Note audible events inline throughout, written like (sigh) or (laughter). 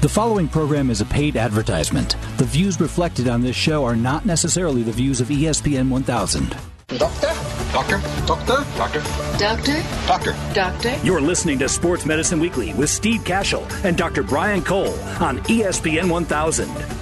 The following program is a paid advertisement. The views reflected on this show are not necessarily the views of ESPN 1000. Doctor? Doctor? Doctor? Doctor? Doctor? Doctor? Doctor? You're listening to Sports Medicine Weekly with Steve Kashul and Dr. Brian Cole on ESPN 1000.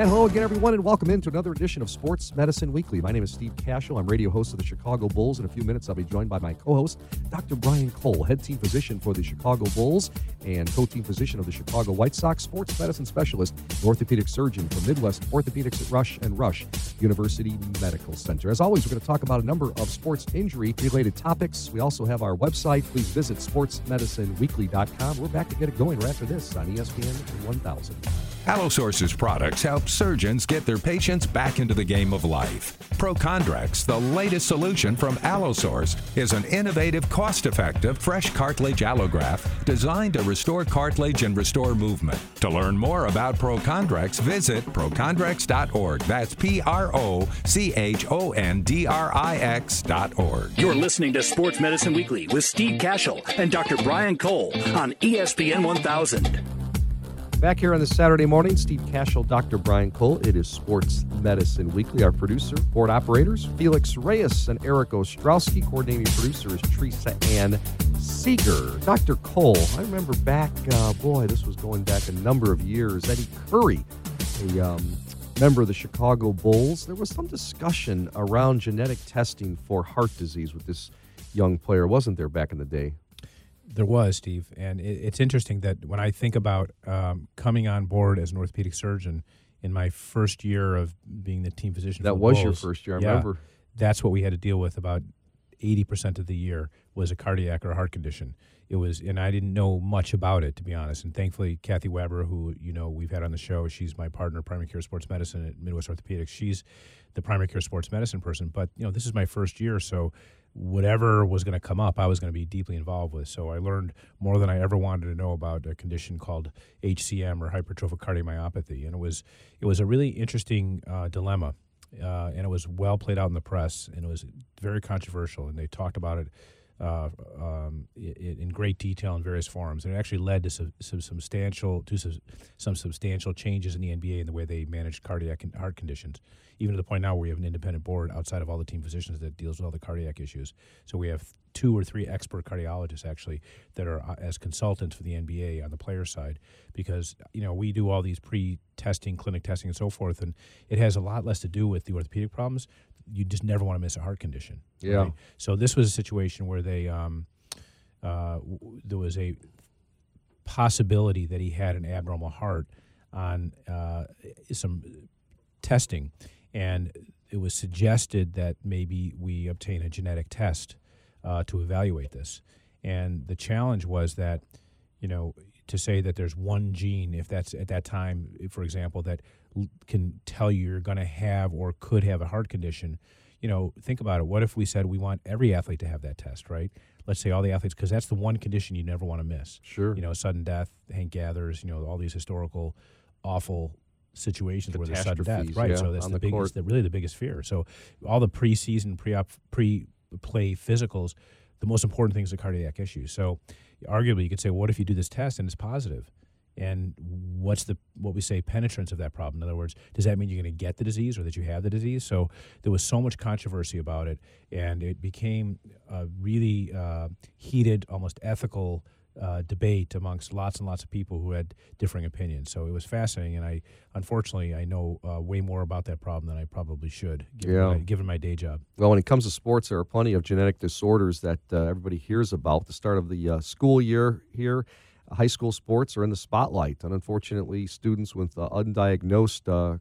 And hello again, everyone, and welcome into another edition of Sports Medicine Weekly. My name is Steve Kashul. I'm radio host of the Chicago Bulls. In a few minutes, I'll be joined by my co host, Dr. Brian Cole, head team physician for the Chicago Bulls and co team physician of the Chicago White Sox, sports medicine specialist, orthopedic surgeon for Midwest Orthopedics at Rush and Rush University Medical Center. As always, we're going to talk about a number of sports injury related topics. We also have our website. Please visit sportsmedicineweekly.com. We're back to get it going right after this on ESPN 1000. Allosource's products help surgeons get their patients back into the game of life. ProChondrix, the latest solution from Allosource, is an innovative, cost-effective, fresh cartilage allograft designed to restore cartilage and restore movement. To learn more about ProChondrix, visit prochondrix.org. That's P-R-O-C-H-O-N-D-R-I-X dot org. You're listening to Sports Medicine Weekly with Steve Kashul and Dr. Brian Cole on ESPN 1000. Back here on this Saturday morning, Steve Kashul, Dr. Brian Cole. It is Sports Medicine Weekly. Our producer, board operators, Felix Reyes and Eric Ostrowski. Coordinating producer is Teresa Ann Seeger. Dr. Cole, I remember back, uh, boy, this was going back a number of years. Eddie Curry, a um, member of the Chicago Bulls, there was some discussion around genetic testing for heart disease with this young player, wasn't there, back in the day? There was, Steve. And it, it's interesting that when I think about um, coming on board as an orthopedic surgeon in my first year of being the team physician, That was your first year, I yeah, remember. That's what we had to deal with about 80% of the year was a cardiac or a heart condition. It was, and I didn't know much about it, to be honest. And thankfully, Kathy Weber, who, you know, we've had on the show, she's my partner, primary care sports medicine at Midwest Orthopedics. She's the primary care sports medicine person. But, you know, this is my first year, so whatever was going to come up, I was going to be deeply involved with. So I learned more than I ever wanted to know about a condition called HCM or hypertrophic cardiomyopathy, and it was it was a really interesting uh, dilemma, uh, and it was well played out in the press, and it was very controversial, and they talked about it. Uh, um, i- i- in great detail in various forums, and it actually led to some, some substantial to some, some substantial changes in the NBA in the way they manage cardiac and heart conditions. Even to the point now where we have an independent board outside of all the team physicians that deals with all the cardiac issues. So we have two or three expert cardiologists actually that are uh, as consultants for the NBA on the player side, because you know we do all these pre-testing, clinic testing, and so forth, and it has a lot less to do with the orthopedic problems. You just never want to miss a heart condition. Yeah. So this was a situation where they um, uh, w- there was a possibility that he had an abnormal heart on uh, some testing, and it was suggested that maybe we obtain a genetic test uh, to evaluate this. And the challenge was that, you know, to say that there's one gene, if that's at that time, for example, that l- can tell you you're going to have or could have a heart condition, you know, think about it. What if we said we want every athlete to have that test, right? Let's say all the athletes, because that's the one condition you never want to miss. Sure. You know, sudden death, Hank Gathers, you know, all these historical, awful situations where there's sudden death, right? yeah, so that's the, the biggest, the, really the biggest fear. So all the preseason, pre-op, pre-play physicals, the most important thing is the cardiac issue. So arguably, you could say, what if you do this test and it's positive? And what's the what we say penetrance of that problem? In other words, does that mean you're going to get the disease or that you have the disease? So there was so much controversy about it, and it became a really uh, heated, almost ethical uh, debate amongst lots and lots of people who had differing opinions. So it was fascinating, and I unfortunately I know uh, way more about that problem than I probably should, given, Yeah. my, given my day job. Well, when it comes to sports, there are plenty of genetic disorders that uh, everybody hears about. The start of the uh, school year here, high school sports are in the spotlight, and unfortunately, students with uh, undiagnosed uh,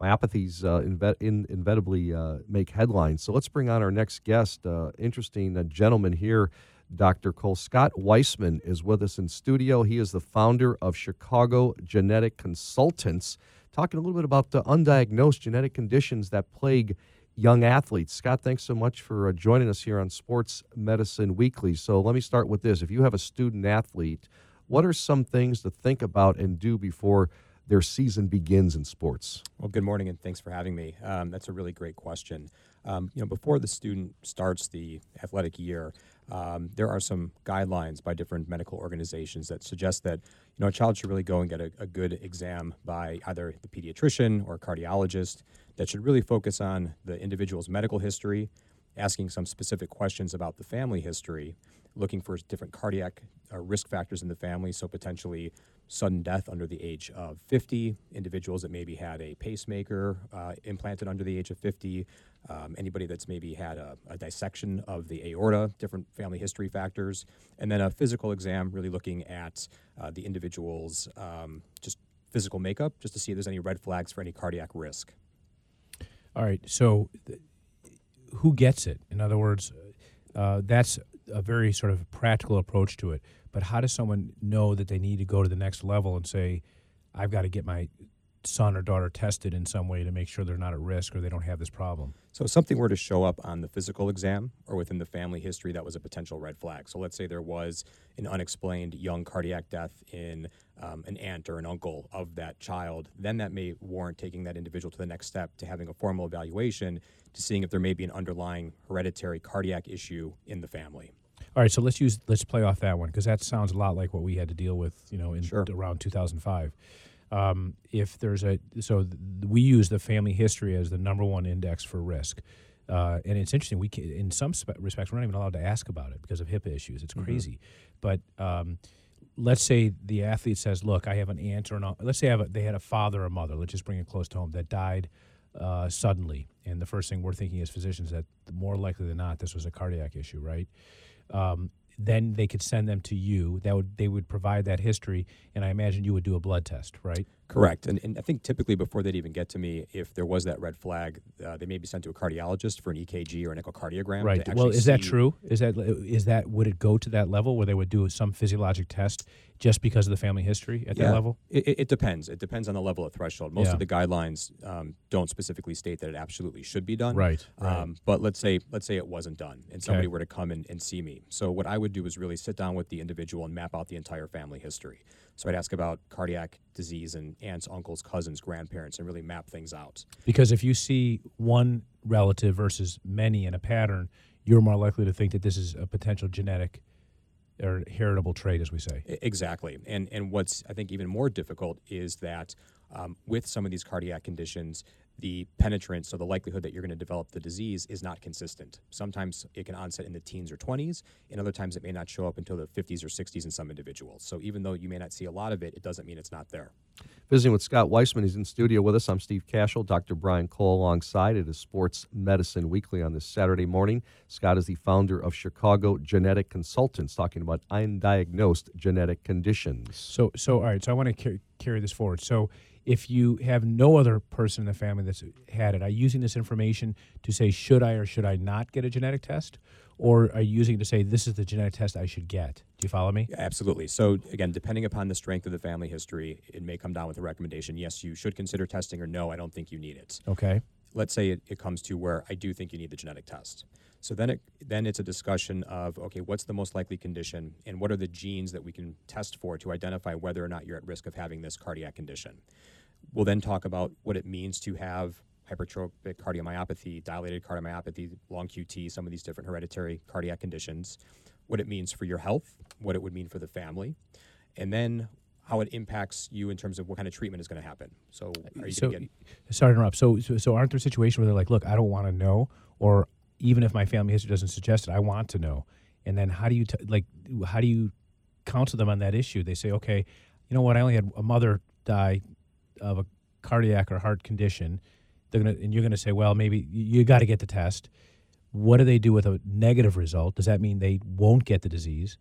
cardiomyopathies uh, in, inevitably uh, make headlines. So let's bring on our next guest. Uh, interesting uh, gentleman here. Dr. Cole Scott Weissman is with us in studio. He is the founder of Chicago Genetic Consultants, talking a little bit about the undiagnosed genetic conditions that plague young athletes. Scott, thanks so much for uh, joining us here on Sports Medicine Weekly. So let me start with this. If you have a student athlete, what are some things to think about and do before their season begins in sports? Well, good morning and thanks for having me. Um, that's a really great question. Um, you know, before the student starts the athletic year, um, there are some guidelines by different medical organizations that suggest that you know a child should really go and get a, a good exam by either the pediatrician or cardiologist that should really focus on the individual's medical history, asking some specific questions about the family history, looking for different cardiac uh, risk factors in the family, so potentially sudden death under the age of 50, individuals that maybe had a pacemaker uh, implanted under the age of 50, um, anybody that's maybe had a, a, dissection of the aorta, different family history factors, and then a physical exam, really looking at uh, the individual's um, just physical makeup, just to see if there's any red flags for any cardiac risk. All right. So, th- who gets it? In other words, uh, that's a very sort of practical approach to it. But how does someone know that they need to go to the next level and say, I've got to get my son or daughter tested in some way to make sure they're not at risk or they don't have this problem? So, if something were to show up on the physical exam or within the family history, that was a potential red flag. So, let's say there was an unexplained young cardiac death in um, an aunt or an uncle of that child, then that may warrant taking that individual to the next step to having a formal evaluation to seeing if there may be an underlying hereditary cardiac issue in the family. All right, so let's use let's play off that one because that sounds a lot like what we had to deal with, you know, in sure. around 2005. Um, if there's a so th- we use the family history as the number one index for risk. Uh, and it's interesting. We can, in some spe- respects we're not even allowed to ask about it because of HIPAA issues. It's mm-hmm. crazy. But um, let's say the athlete says, "Look, I have an aunt or an let's say a, they had a father or mother. Let's just bring it close to home that died uh, suddenly, and the first thing we're thinking as physicians that more likely than not this was a cardiac issue, right? Um, then they could send them to you. That would they would provide that history, and I imagine you would do a blood test, right? Correct. And, and I think typically before they'd even get to me, if there was that red flag, uh, they may be sent to a cardiologist for an EKG or an echocardiogram. Right. Well, is that true? Is that is that would it go to that level where they would do some physiologic test just because of the family history at yeah, that level? It, it, depends. It depends on the level of threshold. Most yeah. of the guidelines um, don't specifically state that it absolutely should be done. Right. right. Um, but let's say let's say it wasn't done, and somebody okay. were to come and, and see me. So what I would do is really sit down with the individual and map out the entire family history. So I'd ask about cardiac disease and aunts, uncles, cousins, grandparents, and really map things out. Because if you see one relative versus many in a pattern, you're more likely to think that this is a potential genetic or heritable trait, as we say. Exactly. And and what's I think even more difficult is that um, with some of these cardiac conditions, the penetrance, so the likelihood that you're going to develop the disease, is not consistent. Sometimes it can onset in the teens or 20s, and other times it may not show up until the 50s or 60s in some individuals. So even though you may not see a lot of it, it doesn't mean it's not there. Visiting with Scott Weissman, he's in studio with us. I'm Steve Kashul, Dr. Brian Cole alongside. It is Sports Medicine Weekly on this Saturday morning. Scott is the founder of Chicago Genetic Consultants, talking about undiagnosed genetic conditions. So, so all right. So I want to carry, carry this forward. So if you have no other person in the family that's had it, are you using this information to say should I or should I not get a genetic test, or are you using it to say this is the genetic test I should get? Do you follow me? Yeah, absolutely. So again, depending upon the strength of the family history, it may come down with a recommendation. Yes, you should consider testing, or no, I don't think you need it. Okay. Let's say it, it comes to where I do think you need the genetic test. So then it then it's a discussion of okay, what's the most likely condition, and what are the genes that we can test for to identify whether or not you're at risk of having this cardiac condition. We'll then talk about what it means to have hypertrophic cardiomyopathy, dilated cardiomyopathy, long QT, some of these different hereditary cardiac conditions, what it means for your health, what it would mean for the family, and then how it impacts you in terms of what kind of treatment is going to happen. So, are you so, get... sorry to interrupt. So, so, so aren't there situations where they're like, look, I don't want to know, or even if my family history doesn't suggest it, I want to know. And then how do you t- like how do you counsel them on that issue? They say, okay, you know what? I only had a mother die of a cardiac or heart condition, they're gonna and you're gonna say, well, maybe you got to get the test. What do they do with a negative result? Does that mean they won't get the disease?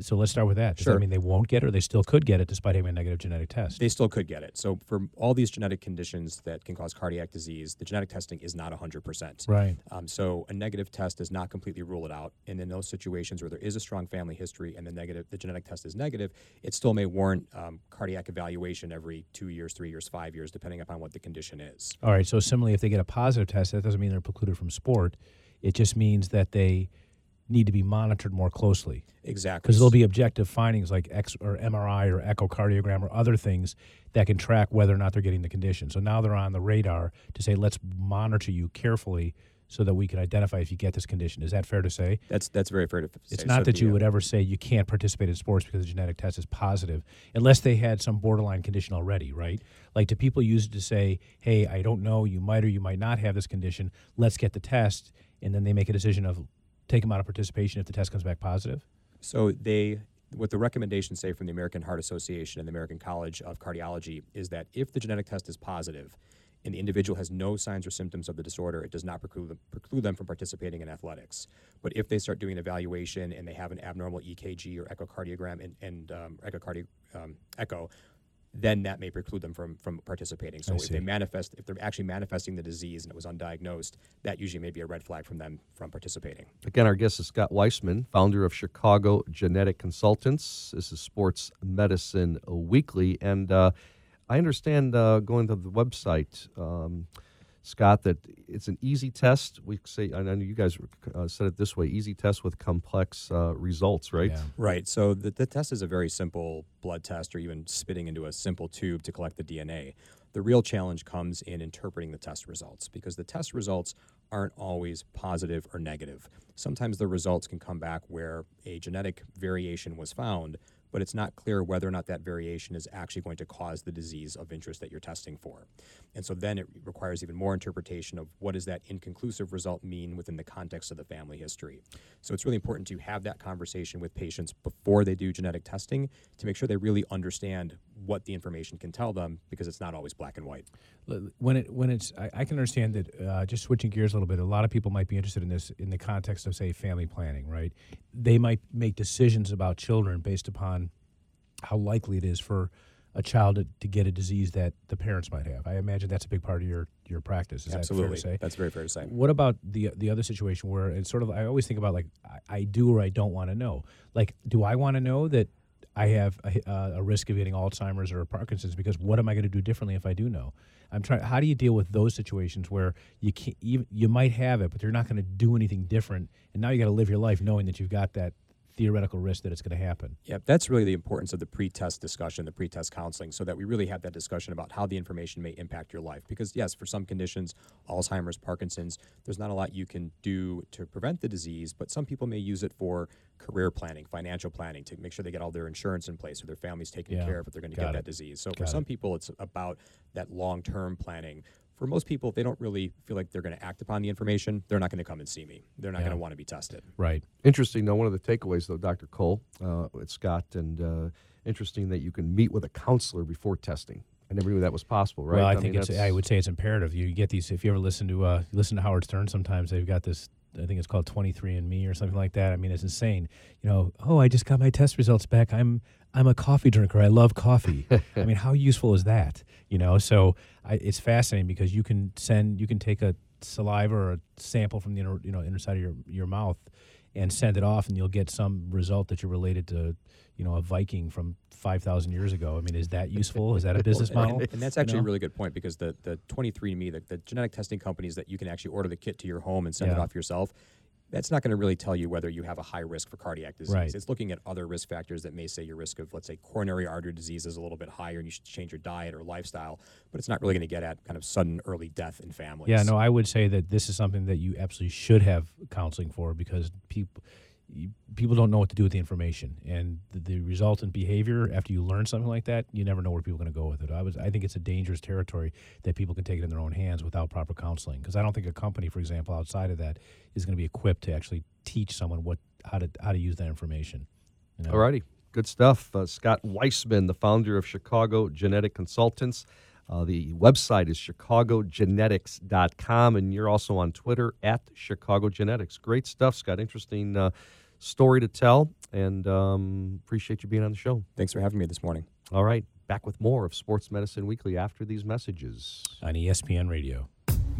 So let's start with that. Does sure. that mean they won't get it or they still could get it despite having a negative genetic test? They still could get it. So for all these genetic conditions that can cause cardiac disease, the genetic testing is not 100%. Right. Um, so a negative test does not completely rule it out. And in those situations where there is a strong family history and the negative, the genetic test is negative, it still may warrant um, cardiac evaluation every two years, three years, five years, depending upon what the condition is. All right. So similarly, if they get a positive test, that doesn't mean they're precluded from sport. It just means that they need to be monitored more closely Exactly. because there'll be objective findings like X or MRI or echocardiogram or other things that can track whether or not they're getting the condition. So now they're on the radar to say, let's monitor you carefully so that we can identify if you get this condition. Is that fair to say? That's that's very fair to say. It's not So that the, you uh, would ever say you can't participate in sports because the genetic test is positive, unless they had some borderline condition already, right? Like, do people use it to say, "Hey, I don't know, you might or you might not have this condition. Let's get the test," and then they make a decision of take them out of participation if the test comes back positive? So they, what the recommendations say from the American Heart Association and the American College of Cardiology is that if the genetic test is positive and the individual has no signs or symptoms of the disorder, it does not preclude them, preclude them from participating in athletics. But if they start doing an evaluation and they have an abnormal EKG or echocardiogram and, and um, echocardi- um, echo, then that may preclude them from, from participating. So I if see. they manifest, if they're actually manifesting the disease and it was undiagnosed, that usually may be a red flag from them from participating. Again, our guest is Scott Weissman, founder of Chicago Genetic Consultants. This is Sports Medicine Weekly. And uh, I understand uh, going to the website, um, Scott, that it's an easy test. We say, I know you guys uh, said it this way easy test with complex uh, results, right? Yeah. Right. So the, the test is a very simple blood test or even spitting into a simple tube to collect the DNA. The real challenge comes in interpreting the test results because the test results aren't always positive or negative. Sometimes the results can come back where a genetic variation was found, but it's not clear whether or not that variation is actually going to cause the disease of interest that you're testing for. And so then it requires even more interpretation of what does that inconclusive result mean within the context of the family history. So it's really important to have that conversation with patients before they do genetic testing to make sure they really understand what the information can tell them because it's not always black and white. When it when it's I, I can understand that uh, just switching gears a little bit a lot of people might be interested in this in the context of say family planning right they might make decisions about children based upon how likely it is for a child to, to get a disease that the parents might have i imagine that's a big part of your your practice is Absolutely. that fair to say That's very fair to say. what about the the other situation where it's sort of I always think about like I, I do or I don't want to know. Like, do I want to know that I have a, uh, a risk of getting Alzheimer's or Parkinson's? Because what am I going to do differently if I do know? I'm trying. How do you deal with those situations where you can you, you might have it, but you're not going to do anything different, and now you got to live your life knowing that you've got that theoretical risk that it's going to happen. Yep, that's really the importance of the pre-test discussion, the pre-test counseling, so that we really have that discussion about how the information may impact your life. Because yes, for some conditions, Alzheimer's, Parkinson's, there's not a lot you can do to prevent the disease, but some people may use it for career planning, financial planning, to make sure they get all their insurance in place or their family's taken Yeah, care of if they're going to got get it. that disease. So for some it. people, it's about that long-term planning. For most people, if they don't really feel like they're going to act upon the information, they're not going to come and see me. They're not Yeah. going to want to be tested. Right. Interesting. Now, one of the takeaways, though, Dr. Cole, uh, with Scott, and uh, interesting that you can meet with a counselor before testing. I never knew that was possible, right? Well, I, mean, think it's. I would say it's imperative. You get these. If you ever listen to uh, listen to Howard Stern, sometimes they've got this. I think it's called 23andMe or something like that. I mean, it's insane. You know, oh, I just got my test results back. I'm I'm a coffee drinker. I love coffee. I mean, how useful is that? You know, so I, it's fascinating because you can send, you can take a saliva or a sample from the inner, you know inner side of your your mouth and send it off, and you'll get some result that you're related to, you know, a Viking from 5,000 years ago. I mean, is that useful? Is that a (laughs) business model? And, and that's You actually know? a really good point because the, the 23andMe, the, the genetic testing companies that you can actually order the kit to your home and send it off yourself, that's not going to really tell you whether you have a high risk for cardiac disease. Right. It's looking at other risk factors that may say your risk of, let's say, coronary artery disease is a little bit higher and you should change your diet or lifestyle, but it's not really going to get at kind of sudden early death in families. Yeah, no, I would say that this is something that you absolutely should have counseling for because people people don't know what to do with the information and the, the resultant behavior after you learn something like that you never know where people are going to go with it i was i think it's a dangerous territory that people can take it in their own hands without proper counseling because i don't think a company for example outside of that is going to be equipped to actually teach someone what how to how to use that information you know? All righty. Good stuff. Uh, Scott Weissman, the founder of Chicago Genetic Consultants. Uh, the website is chicagogenetics.com, and you're also on Twitter at Chicago Genetics. Great stuff, Scott. Interesting uh, story to tell, and um, appreciate you being on the show. Thanks for having me this morning. All right, back with more of Sports Medicine Weekly after these messages. on espn radio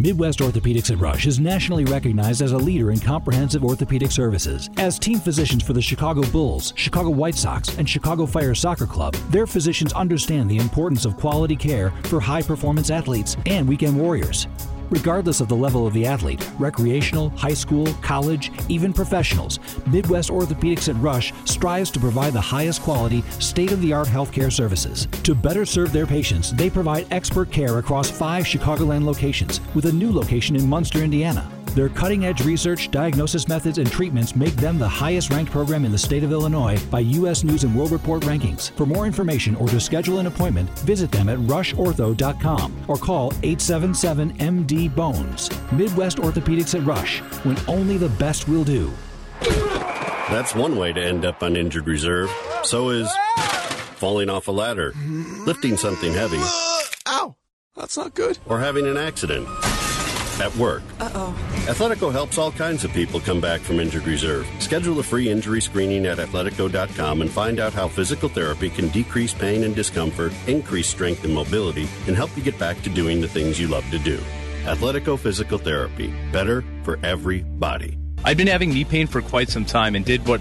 Midwest Orthopedics at Rush is nationally recognized as a leader in comprehensive orthopedic services. As team physicians for the Chicago Bulls, Chicago White Sox, and Chicago Fire Soccer Club, their physicians understand the importance of quality care for high performance athletes and weekend warriors. Regardless of the level of the athlete, recreational, high school, college, even professionals, Midwest Orthopedics at Rush strives to provide the highest quality, state of the art healthcare services. To better serve their patients, they provide expert care across five Chicagoland locations, with a new location in Munster, Indiana. Their cutting edge research, diagnosis methods, and treatments make them the highest ranked program in the state of Illinois by U.S. News and World Report rankings. For more information or to schedule an appointment, visit them at rushortho.com or call 877 MD Bones. Midwest Orthopedics at Rush, when only the best will do. That's one way to end up on injured reserve. So is falling off a ladder, lifting something heavy. Ow! That's not good. Or having an accident at work. Uh-oh. Athletico helps all kinds of people come back from injured reserve. Schedule a free injury screening at athletico.com and find out how physical therapy can decrease pain and discomfort, increase strength and mobility, and help you get back to doing the things you love to do. Athletico Physical Therapy. Better for everybody. I've been having knee pain for quite some time and did what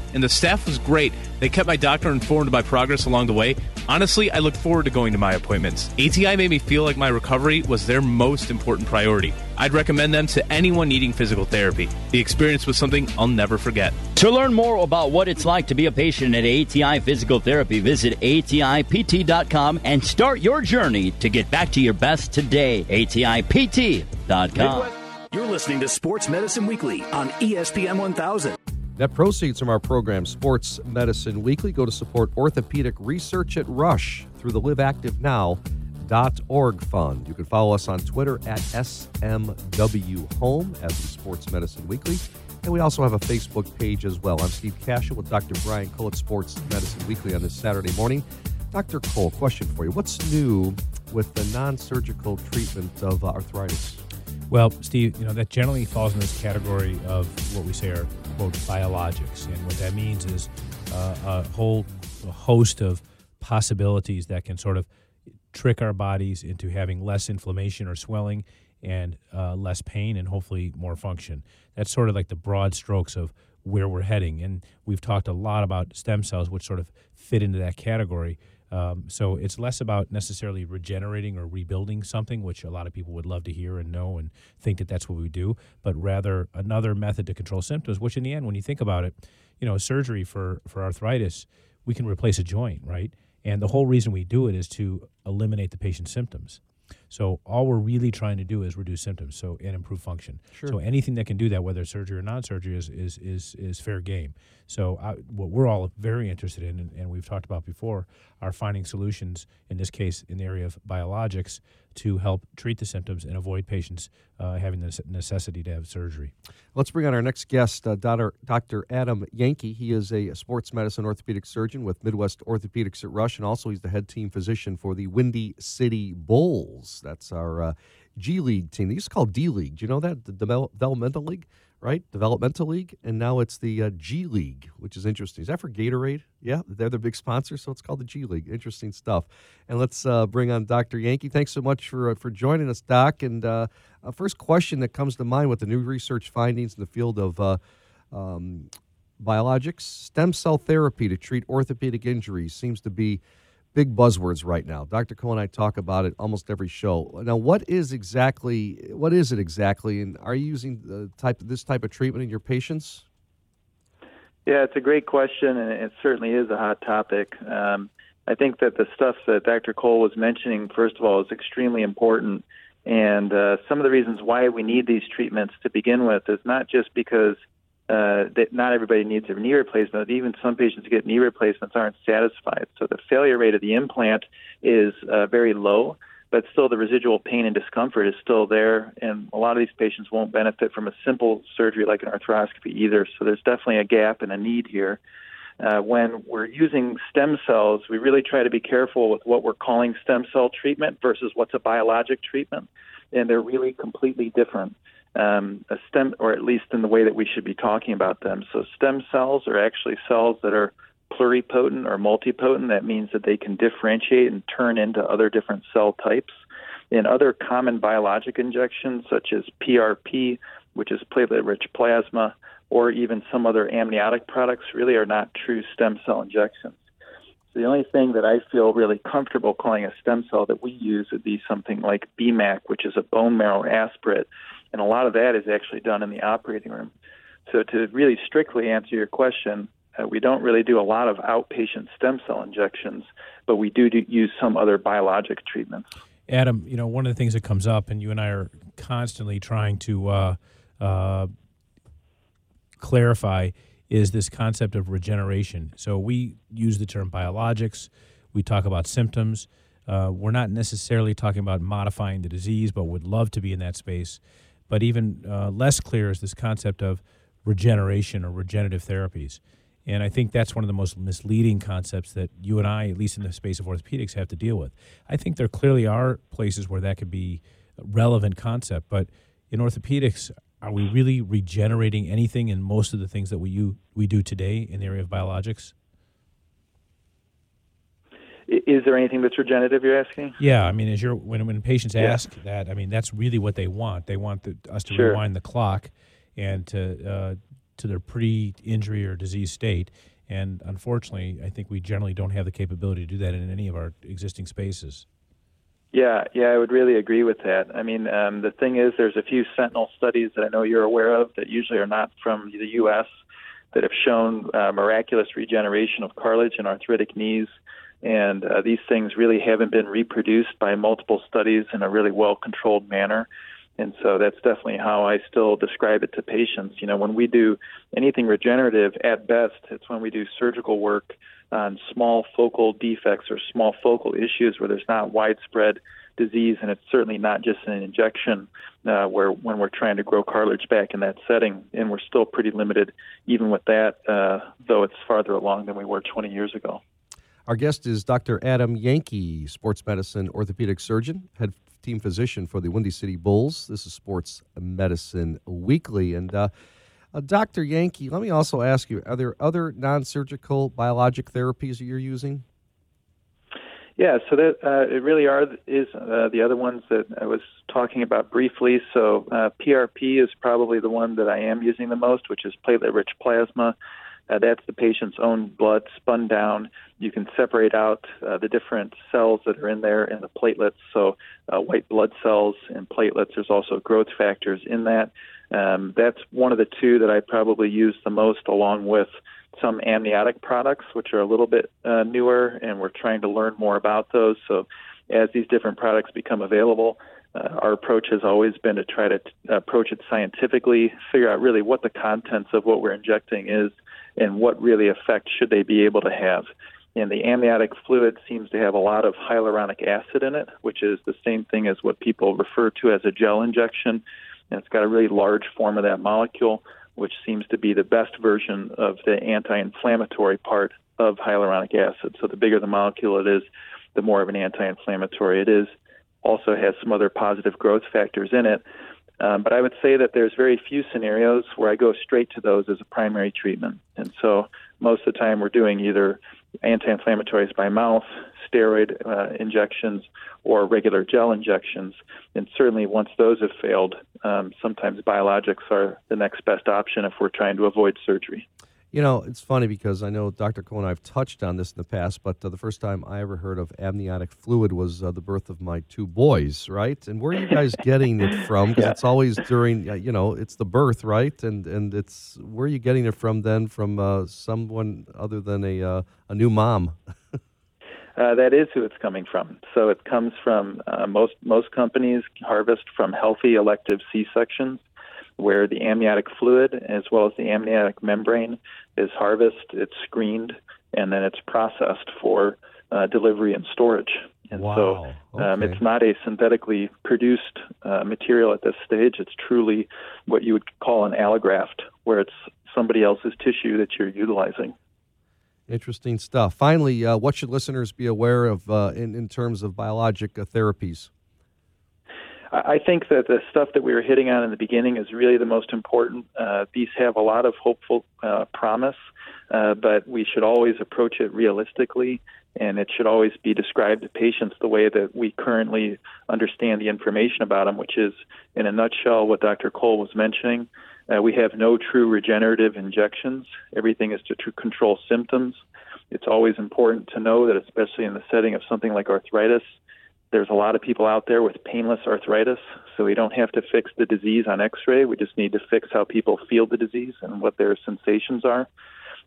and the staff was great. They kept my doctor informed of my progress along the way. Honestly, I look forward to going to my appointments. ATI made me feel like my recovery was their most important priority. I'd recommend them to anyone needing physical therapy. The experience was something I'll never forget. To learn more about what it's like to be a patient at ATI Physical Therapy, visit ATIPT.com and start your journey to get back to your best today. ATIPT.com. You're listening to Sports Medicine Weekly on ESPN 1000. Net proceeds from our program, Sports Medicine Weekly, go to support orthopedic research at Rush through the Live Active org fund. You can follow us on Twitter at SMW Home as the Sports Medicine Weekly. And we also have a Facebook page as well. I'm Steve Kashul with Dr. Brian Cole at Sports Medicine Weekly on this Saturday morning. Dr. Cole, question for you. What's new with the non surgical treatment of arthritis? Well, Steve, you know, that generally falls in this category of what we say are, quote, biologics. And what that means is uh, a whole host of possibilities that can sort of trick our bodies into having less inflammation or swelling and uh, less pain and hopefully more function. That's sort of like the broad strokes of where we're heading. And we've talked a lot about stem cells, which sort of fit into that category. Um, so it's less about necessarily regenerating or rebuilding something, which a lot of people would love to hear and know and think that that's what we do, but rather another method to control symptoms, which in the end, when you think about it, you know, surgery for, for arthritis, we can replace a joint, right? And the whole reason we do it is to eliminate the patient's symptoms. So all we're really trying to do is reduce symptoms, so and improve function. Sure. So anything that can do that, whether it's surgery or non-surgery, is is is, is fair game. So I, what we're all very interested in, and, and, we've talked about before, are finding solutions. In this case, in the area of biologics, to help treat the symptoms and avoid patients uh, having the necessity to have surgery. Let's bring on our next guest, uh, Dr. Dr. Adam Yanke. He is a sports medicine orthopedic surgeon with Midwest Orthopedics at Rush, and also he's the head team physician for the Windy City Bulls. That's our uh, G League team. They used to call D League. Do you know that? The Developmental League? Right? Developmental League, and now it's the uh, G League, which is interesting. Is that for Gatorade? Yeah, they're the big sponsor, so it's called the G League. Interesting stuff. And let's uh, bring on Dr. Yanke. Thanks so much for uh, for joining us, Doc. And uh, first question that comes to mind with the new research findings in the field of uh, um, biologics, stem cell therapy to treat orthopedic injuries seems to be big buzzwords right now. Dr. Cole and I talk about it almost every show. Now, what is exactly what is it exactly, and are you using the type this type of treatment in your patients? Yeah, it's a great question, and it certainly is a hot topic. Um, I think that the stuff that Dr. Cole was mentioning, first of all, is extremely important. And uh, some of the reasons why we need these treatments to begin with is not just because uh, that not everybody needs a knee replacement. Even some patients who get knee replacements aren't satisfied. So the failure rate of the implant is uh, very low, but still the residual pain and discomfort is still there. And a lot of these patients won't benefit from a simple surgery like an arthroscopy either. So there's definitely a gap and a need here. Uh, when we're using stem cells, we really try to be careful with what we're calling stem cell treatment versus what's a biologic treatment. And they're really completely different um, a stem, or at least in the way that we should be talking about them. So, stem cells are actually cells that are pluripotent or multipotent. That means that they can differentiate and turn into other different cell types. In other common biologic injections, such as PRP, which is platelet rich plasma, or even some other amniotic products, really are not true stem cell injections. So the only thing that I feel really comfortable calling a stem cell that we use would be something like BMAC, which is a bone marrow aspirate, and a lot of that is actually done in the operating room. So to really strictly answer your question, uh, we don't really do a lot of outpatient stem cell injections, but we do, do use some other biologic treatments. Adam, you know, one of the things that comes up, and you and I are constantly trying to uh, uh, clarify, is this concept of regeneration. So we use the term biologics, we talk about symptoms. Uh, we're not necessarily talking about modifying the disease, but would love to be in that space. But even uh, less clear is this concept of regeneration or regenerative therapies. And I think that's one of the most misleading concepts that you and I, at least in the space of orthopedics, have to deal with. I think there clearly are places where that could be a relevant concept, but in orthopedics, are we really regenerating anything in most of the things that we you, we do today in the area of biologics? Is there anything that's regenerative? You're asking? Yeah, I mean, as you're when when patients yeah. ask that, I mean, that's really what they want. They want the, us to sure. rewind the clock and to uh, to their pre-injury or disease state. And unfortunately, I think we generally don't have the capability to do that in any of our existing spaces. Yeah, yeah, I would really agree with that. I mean, um, the thing is, there's a few sentinel studies that I know you're aware of that usually are not from the U.S. that have shown uh, miraculous regeneration of cartilage and arthritic knees. And uh, these things really haven't been reproduced by multiple studies in a really well controlled manner. And so that's definitely how I still describe it to patients. You know, when we do anything regenerative, at best, it's when we do surgical work on small focal defects or small focal issues where there's not widespread disease, and it's certainly not just an injection uh, where when we're trying to grow cartilage back in that setting, and we're still pretty limited even with that, uh, though it's farther along than we were 20 years ago. Our guest is Dr. Adam Yanke, sports medicine orthopedic surgeon, head team physician for the Windy City Bulls. This is Sports Medicine Weekly. And uh, uh, Dr. Yanke, let me also ask you are there other non surgical biologic therapies that you're using? Yeah, so that uh, it really are is uh, the other ones that I was talking about briefly. So uh, PRP is probably the one that I am using the most, which is platelet-rich plasma. Uh, that's the patient's own blood spun down. You can separate out uh, the different cells that are in there and the platelets. So, uh, white blood cells and platelets. There's also growth factors in that. Um, that's one of the two that I probably use the most, along with some amniotic products, which are a little bit uh, newer, and we're trying to learn more about those. So, as these different products become available, uh, our approach has always been to try to t- approach it scientifically, figure out really what the contents of what we're injecting is, and what really effect should they be able to have. And the amniotic fluid seems to have a lot of hyaluronic acid in it, which is the same thing as what people refer to as a gel injection. And it's got a really large form of that molecule, which seems to be the best version of the anti inflammatory part of hyaluronic acid. So the bigger the molecule it is, the more of an anti inflammatory it is. Also has some other positive growth factors in it. Um, but I would say that there's very few scenarios where I go straight to those as a primary treatment. And so most of the time we're doing either anti-inflammatories by mouth, steroid uh, injections, or regular gel injections. And certainly once those have failed, um, sometimes biologics are the next best option if we're trying to avoid surgery. You know, it's funny because I know Dr. Cohen and I have touched on this in the past, but uh, the first time I ever heard of amniotic fluid was uh, the birth of my two boys, right? And where are you guys (laughs) getting it from? Because yeah. it's always during, uh, you know, it's the birth, right? And and it's where are you getting it from then? From uh, someone other than a uh, a new mom? Uh, that is who it's coming from. So it comes from most most companies harvest from healthy elective C sections where the amniotic fluid as well as the amniotic membrane is harvested, it's screened, and then it's processed for uh, delivery and storage. And wow. so um, okay. it's not a synthetically produced uh, material at this stage. It's truly what you would call an allograft, where it's somebody else's tissue that you're utilizing. Interesting stuff. Finally, uh, what should listeners be aware of uh, in, in terms of biologic uh, therapies? I think that the stuff that we were hitting on in the beginning is really the most important. Uh, these have a lot of hopeful uh, promise, uh, but we should always approach it realistically, and it should always be described to patients the way that we currently understand the information about them, which is, in a nutshell, what Dr. Cole was mentioning. Uh, we have no true regenerative injections. Everything is to tr- control symptoms. It's always important to know that, especially in the setting of something like arthritis, there's a lot of people out there with painless arthritis, so we don't have to fix the disease on x ray. We just need to fix how people feel the disease and what their sensations are.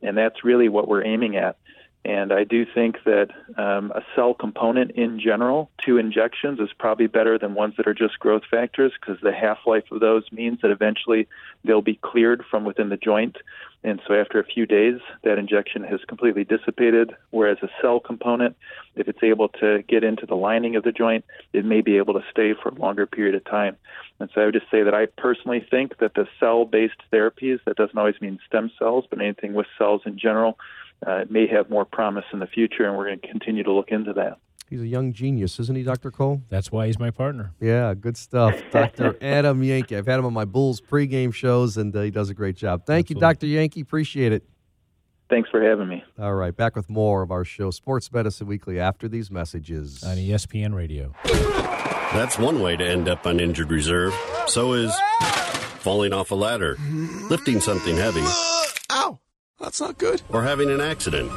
And that's really what we're aiming at. And I do think that um, a cell component in general, two injections, is probably better than ones that are just growth factors because the half life of those means that eventually they'll be cleared from within the joint. And so after a few days, that injection has completely dissipated. Whereas a cell component, if it's able to get into the lining of the joint, it may be able to stay for a longer period of time. And so I would just say that I personally think that the cell based therapies, that doesn't always mean stem cells, but anything with cells in general, uh, it may have more promise in the future, and we're going to continue to look into that. He's a young genius, isn't he, Dr. Cole? That's why he's my partner. Yeah, good stuff. (laughs) Dr. Adam Yanke. I've had him on my Bulls pregame shows, and uh, he does a great job. Thank Absolutely. you, Dr. Yanke. Appreciate it. Thanks for having me. All right, back with more of our show, Sports Medicine Weekly, after these messages. On ESPN Radio. That's one way to end up on injured reserve. So is falling off a ladder, lifting something heavy. That's not good. Or having an accident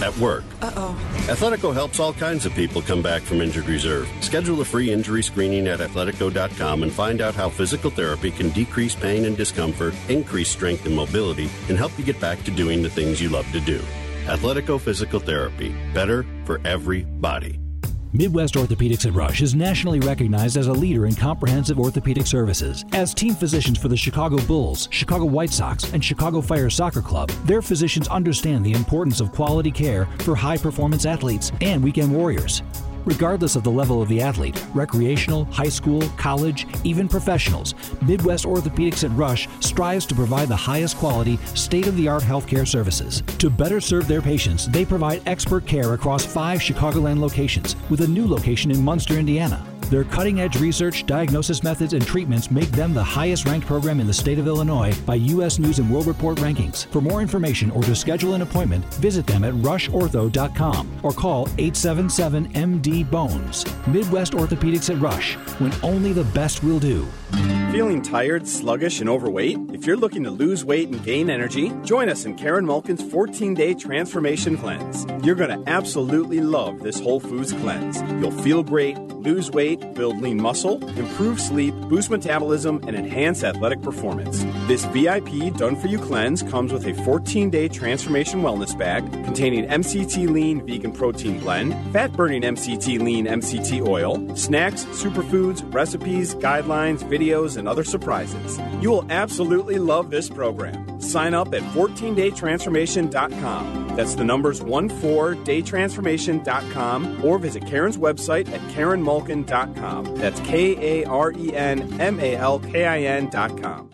at work. Uh-oh. Athletico helps all kinds of people come back from injured reserve. Schedule a free injury screening at athletico.com and find out how physical therapy can decrease pain and discomfort, increase strength and mobility, and help you get back to doing the things you love to do. Athletico Physical Therapy. Better for everybody. Midwest Orthopedics at Rush is nationally recognized as a leader in comprehensive orthopedic services. As team physicians for the Chicago Bulls, Chicago White Sox, and Chicago Fire Soccer Club, their physicians understand the importance of quality care for high performance athletes and weekend warriors. Regardless of the level of the athlete, recreational, high school, college, even professionals, Midwest Orthopedics at Rush strives to provide the highest quality, state of the art healthcare services. To better serve their patients, they provide expert care across five Chicagoland locations, with a new location in Munster, Indiana. Their cutting edge research, diagnosis methods, and treatments make them the highest ranked program in the state of Illinois by U.S. News and World Report rankings. For more information or to schedule an appointment, visit them at rushortho.com or call 877 MD Bones. Midwest Orthopedics at Rush, when only the best will do. Feeling tired, sluggish, and overweight? If you're looking to lose weight and gain energy, join us in Karen Malkin's 14 day transformation cleanse. You're going to absolutely love this Whole Foods cleanse. You'll feel great, lose weight, build lean muscle, improve sleep, boost metabolism, and enhance athletic performance. This VIP done for you cleanse comes with a 14 day transformation wellness bag containing MCT lean vegan protein blend, fat burning MCT lean MCT oil, snacks, superfoods, recipes, guidelines, videos, and other surprises. You will absolutely love this program. Sign up at 14daytransformation.com. That's the numbers 14daytransformation.com or visit Karen's website at karenmalkin.com. That's K A R E N M A L K I N.com.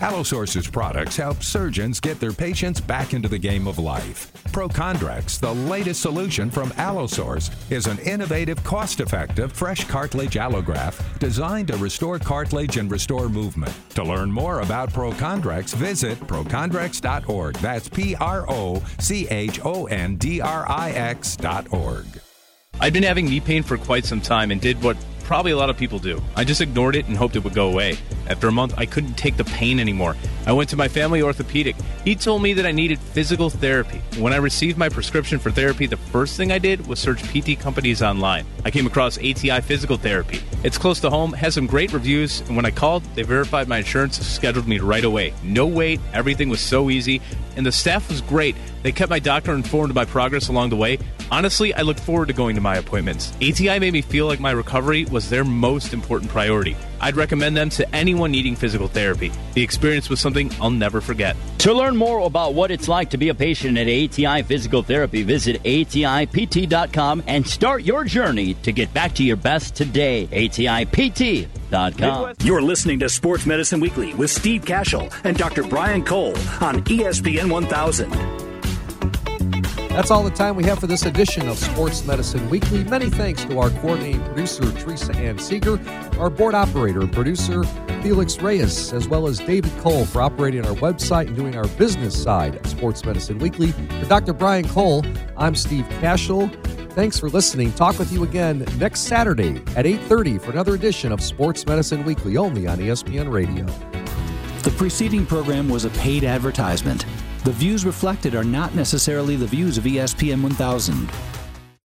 Allosource's products help surgeons get their patients back into the game of life. ProChondrix, the latest solution from Allosource, is an innovative, cost effective, fresh cartilage allograft designed to restore cartilage and restore movement. To learn more about ProChondrix, visit prochondrix.org. That's P R O C H O N D R I X.org. I'd been having knee pain for quite some time and did what probably a lot of people do. I just ignored it and hoped it would go away. After a month, I couldn't take the pain anymore. I went to my family orthopedic. He told me that I needed physical therapy. When I received my prescription for therapy, the first thing I did was search PT companies online. I came across ATI Physical Therapy. It's close to home, has some great reviews, and when I called, they verified my insurance, scheduled me right away. No wait, everything was so easy, and the staff was great. They kept my doctor informed of my progress along the way. Honestly, I looked forward to going to my appointments. ATI made me feel like my recovery was their most important priority. I'd recommend them to anyone needing physical therapy. The experience was something I'll never forget. To learn more about what it's like to be a patient at ATI Physical Therapy, visit ATIPT.com and start your journey to get back to your best today. ATIPT.com. You're listening to Sports Medicine Weekly with Steve Kashul and Dr. Brian Cole on ESPN 1000. That's all the time we have for this edition of Sports Medicine Weekly. Many thanks to our coordinating producer, Teresa Ann Seeger, our board operator and producer, Felix Reyes, as well as David Cole for operating our website and doing our business side of Sports Medicine Weekly. For Dr. Brian Cole, I'm Steve Kashul. Thanks for listening. Talk with you again next Saturday at 8:30 for another edition of Sports Medicine Weekly only on ESPN Radio. The preceding program was a paid advertisement. The views reflected are not necessarily the views of ESPN 1000.